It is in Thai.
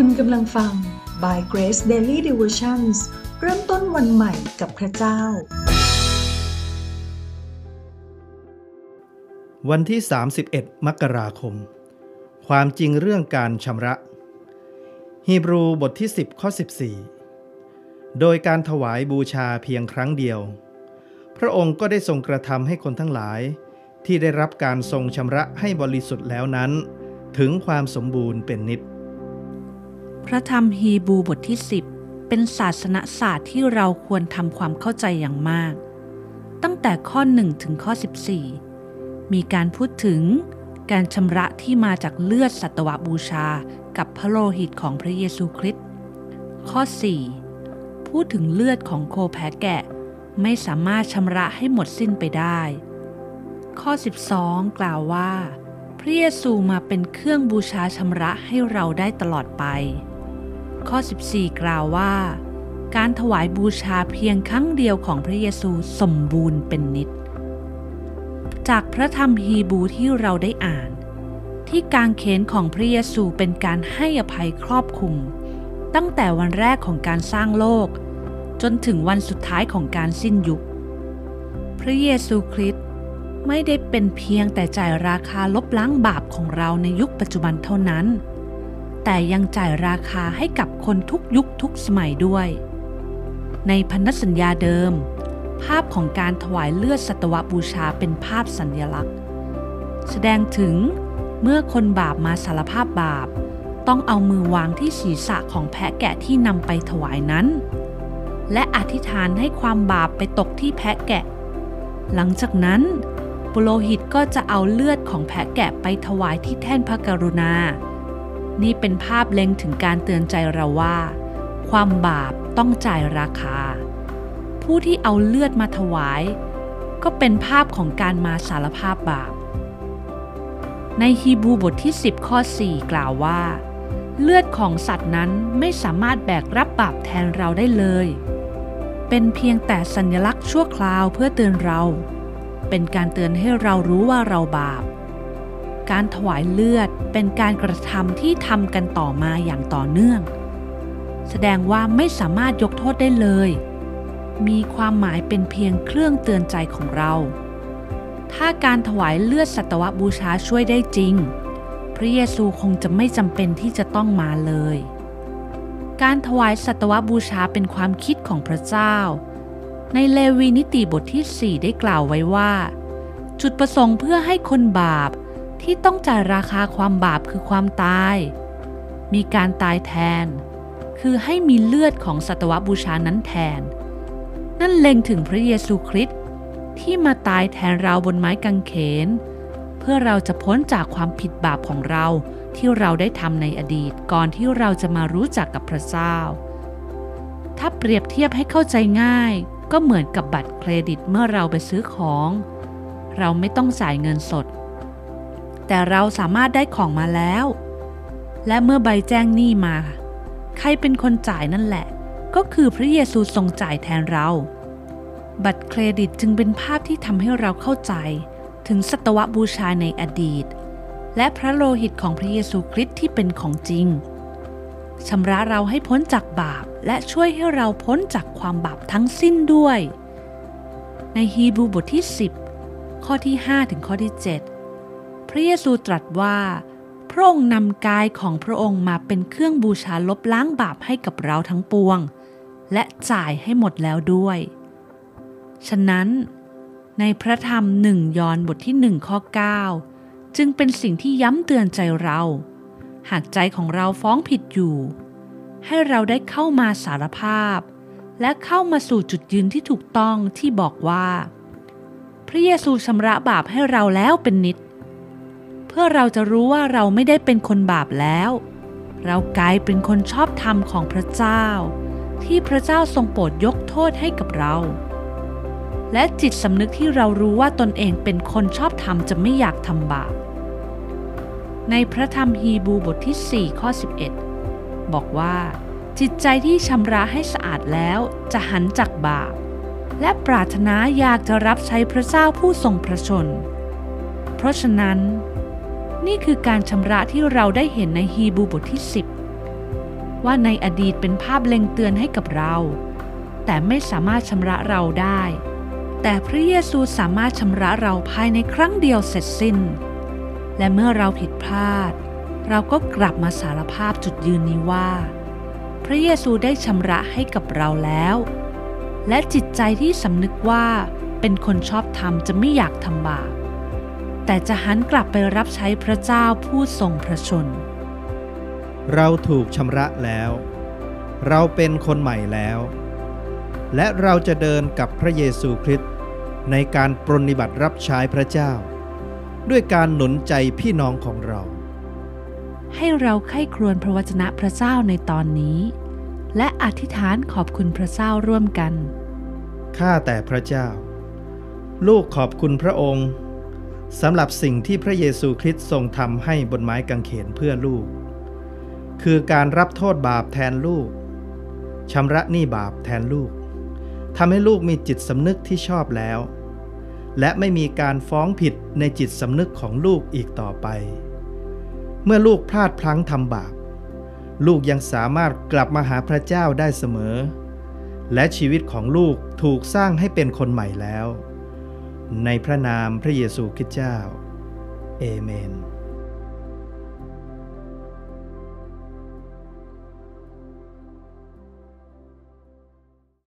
คุณกำลังฟัง By Grace Daily Devotions เริ่มต้นวันใหม่กับพระเจ้า วันที่ 31 มกราคม ความจริงเรื่องการชำระ ฮีบรูบทที่ 10 ข้อ 14 โดยการถวายบูชาเพียงครั้งเดียว พระองค์ก็ได้ทรงกระทำให้คนทั้งหลาย ที่ได้รับการทรงชำระให้บริสุทธิ์แล้วนั้น ถึงความสมบูรณ์เป็นนิจ พระธรรมฮีบูบทที่ 10 เป็นศาสนศาสตร์ที่เราควรทำความเข้าใจอย่างมาก ตั้งแต่ข้อ 1 ถึงข้อ 14 มีการพูดถึงการชำระที่มาจากเลือดสัตวบูชากับพระโลหิตของพระเยซูคริสต์ข้อ 4 พูดถึงเลือดของโคแพะแกะ ไม่สามารถชำระให้หมดสิ้นไปได้ ข้อ 12 กล่าวว่า พระเยซูมาเป็นเครื่องบูชาชำระให้เราได้ตลอดไป ข้อ 14 กล่าวว่า การถวายบูชาเพียงครั้งเดียวของพระเยซูสมบูรณ์เป็นนิจจากพระธรรมฮีบูที่เราได้อ่าน ที่การเขนของพระเยซูเป็นการให้อภัยครอบคลุม ตั้งแต่วันแรกของการสร้างโลก จนถึงวันสุดท้ายของการสิ้นยุค พระเยซูคริสต์ไม่ได้เป็นเพียงแต่จ่ายราคาลบล้างบาปของเราในยุคปัจจุบันเท่านั้น แต่ยังจ่ายราคาให้กับคนทุกยุคทุกสมัยด้วย ในพันธสัญญาเดิม ภาพของการถวายเลือดสัตวบูชาเป็นภาพสัญญลักษณ์ แสดงถึงเมื่อคนบาปมาสารภาพบาป ต้องเอามือวางที่ศีรษะของแพะแกะที่นำไปถวายนั้น และอธิษฐานให้ความบาปไปตกที่แพะแกะ หลังจากนั้น ปุโรหิตก็จะเอาเลือดของแพะแกะไปถวายที่แท่นพระกรุณา นี่เป็นภาพเล็งถึงการเตือนใจเราว่า ความบาปต้องจ่ายราคา ผู้ที่เอาเลือดมาถวาย ก็เป็นภาพของการมาสารภาพบาป ในฮีบูบทที่ 10 ข้อ 4 กล่าวว่า เลือดของสัตว์นั้นไม่สามารถแบกรับบาปแทนเราได้เลย เป็นเพียงแต่สัญลักษณ์ชั่วคราวเพื่อเตือนเรา เป็นการเตือนให้เรารู้ว่าเราบาป การถวายเลือดเป็นการกระทำที่ทำกันต่อมาอย่างต่อเนื่อง แสดงว่าไม่สามารถยกโทษได้เลย มีความหมายเป็นเพียงเครื่องเตือนใจของเรา ถ้าการถวายเลือดสัตวบูชาช่วยได้จริง พระเยซูคงจะไม่จำเป็นที่จะต้องมาเลย การถวายสัตวบูชาเป็นความคิดของพระเจ้า ในเลวีนิติบทที่ 4 ได้กล่าวไว้ว่า จุดประสงค์เพื่อให้คนบาป ที่ต้องจ่ายราคาความบาปคือความตาย มีการตายแทน คือให้มีเลือดของสัตวบูชานั้นแทน นั่นเล็งถึงพระเยซูคริสต์ที่มาตายแทนเราบนไม้กางเขน เพื่อเราจะพ้นจากความผิดบาปของเราที่เราได้ทำในอดีตก่อนที่เราจะมารู้จักกับพระเจ้า ถ้าเปรียบเทียบให้เข้าใจง่าย ก็เหมือนกับบัตรเครดิตเมื่อเราไปซื้อของ เราไม่ต้องจ่ายเงินสด แต่เราสามารถได้ของมาแล้ว และเมื่อใบแจ้งหนี้มา ใครเป็นคนจ่ายนั่นแหละ ก็คือพระเยซูทรงจ่ายแทนเรา บัตรเครดิตจึงเป็นภาพที่ทำให้เราเข้าใจ ถึงสตวบูชาในอดีต และพระโลหิตของพระเยซูคริสต์ที่เป็นของจริงชำระเราให้พ้นจากบาปและช่วยให้เราพ้นจากความบาปทั้งสิ้นด้วย ในฮีบรูบทที่ 10 ข้อที่ 5 ถึงข้อที่ 7 ระเยซูตรัสว่า พระองค์นำกายของพระองค์มาเป็นเครื่องบูชาลบล้างบาปให้กับเราทั้งปวง และจ่ายให้หมดแล้วด้วย ฉะนั้น ในพระธรรมหนึ่งยอห์นบทที่หนึ่งข้อ 9 จึงเป็นสิ่งที่ย้ำเตือนใจเรา หากใจของเราฟ้องผิดอยู่ ให้เราได้เข้ามาสารภาพ และเข้ามาสู่จุดยืนที่ถูกต้องที่บอกว่า พระเยซูชำระบาปให้เราแล้วเป็นนิด พื่อเราจะรู้ว่าเราไม่ได้เป็นคนบาปแล้ว เรากลายเป็นคนชอบธรรมของพระเจ้า ที่พระเจ้าทรงโปรดยกโทษให้กับเรา และจิตสำนึกที่เรารู้ว่าตนเองเป็นคนชอบธรรมจะไม่อยากทำบาป ในพระธรรมฮีบูบทที่ 4 ข้อ 11 บอกว่า จิตใจที่ชำระให้สะอาดแล้วจะหันจากบาป และปรารถนาอยากจะรับใช้พระเจ้าผู้ทรงพระชน เพราะฉะนั้น นี่คือการชำระที่เราได้เห็นในฮีบูบทที่ 10 ว่าในอดีตเป็นภาพเล็งเตือนให้กับเรา แต่ไม่สามารถชำระเราได้ แต่พระเยซูสามารถชำระเราภายในครั้งเดียวเสร็จสิ้น และเมื่อเราผิดพลาด เราก็กลับมาสารภาพจุดยืนนี้ว่า พระเยซูได้ชำระให้กับเราแล้ว และจิตใจที่สำนึกว่าเป็นคนชอบธรรมจะไม่อยากทำบาป แต่จะหันกลับไปรับใช้พระเจ้าผู้ทรงพระชน เราถูกชำระแล้ว เราเป็นคนใหม่แล้ว และเราจะเดินกับพระเยซูคริสต์ในการปรนนิบัติรับใช้พระเจ้า ด้วยการหนุนใจพี่น้องของเรา ให้เราไข้ครวญพระวจนะพระเจ้าในตอนนี้ และอธิษฐานขอบคุณพระเจ้าร่วมกัน ข้าแต่พระเจ้า ลูกขอบคุณพระองค์ สำหรับสิ่งที่พระเยซูคริสต์ทรงทำให้บนไม้กางเขนเพื่อลูก คือการรับโทษบาปแทนลูกชำระหนี้บาปแทนลูกทำให้ลูกมีจิตสำนึกที่ชอบแล้ว และไม่มีการฟ้องผิดในจิตสำนึกของลูกอีกต่อไป เมื่อลูกพลาดพลั้งทำบาป ลูกยังสามารถกลับมาหาพระเจ้าได้เสมอ และชีวิตของลูกถูกสร้างให้เป็นคนใหม่แล้ว ในพระนามพระเยซูคริสต์เจ้า เอเมน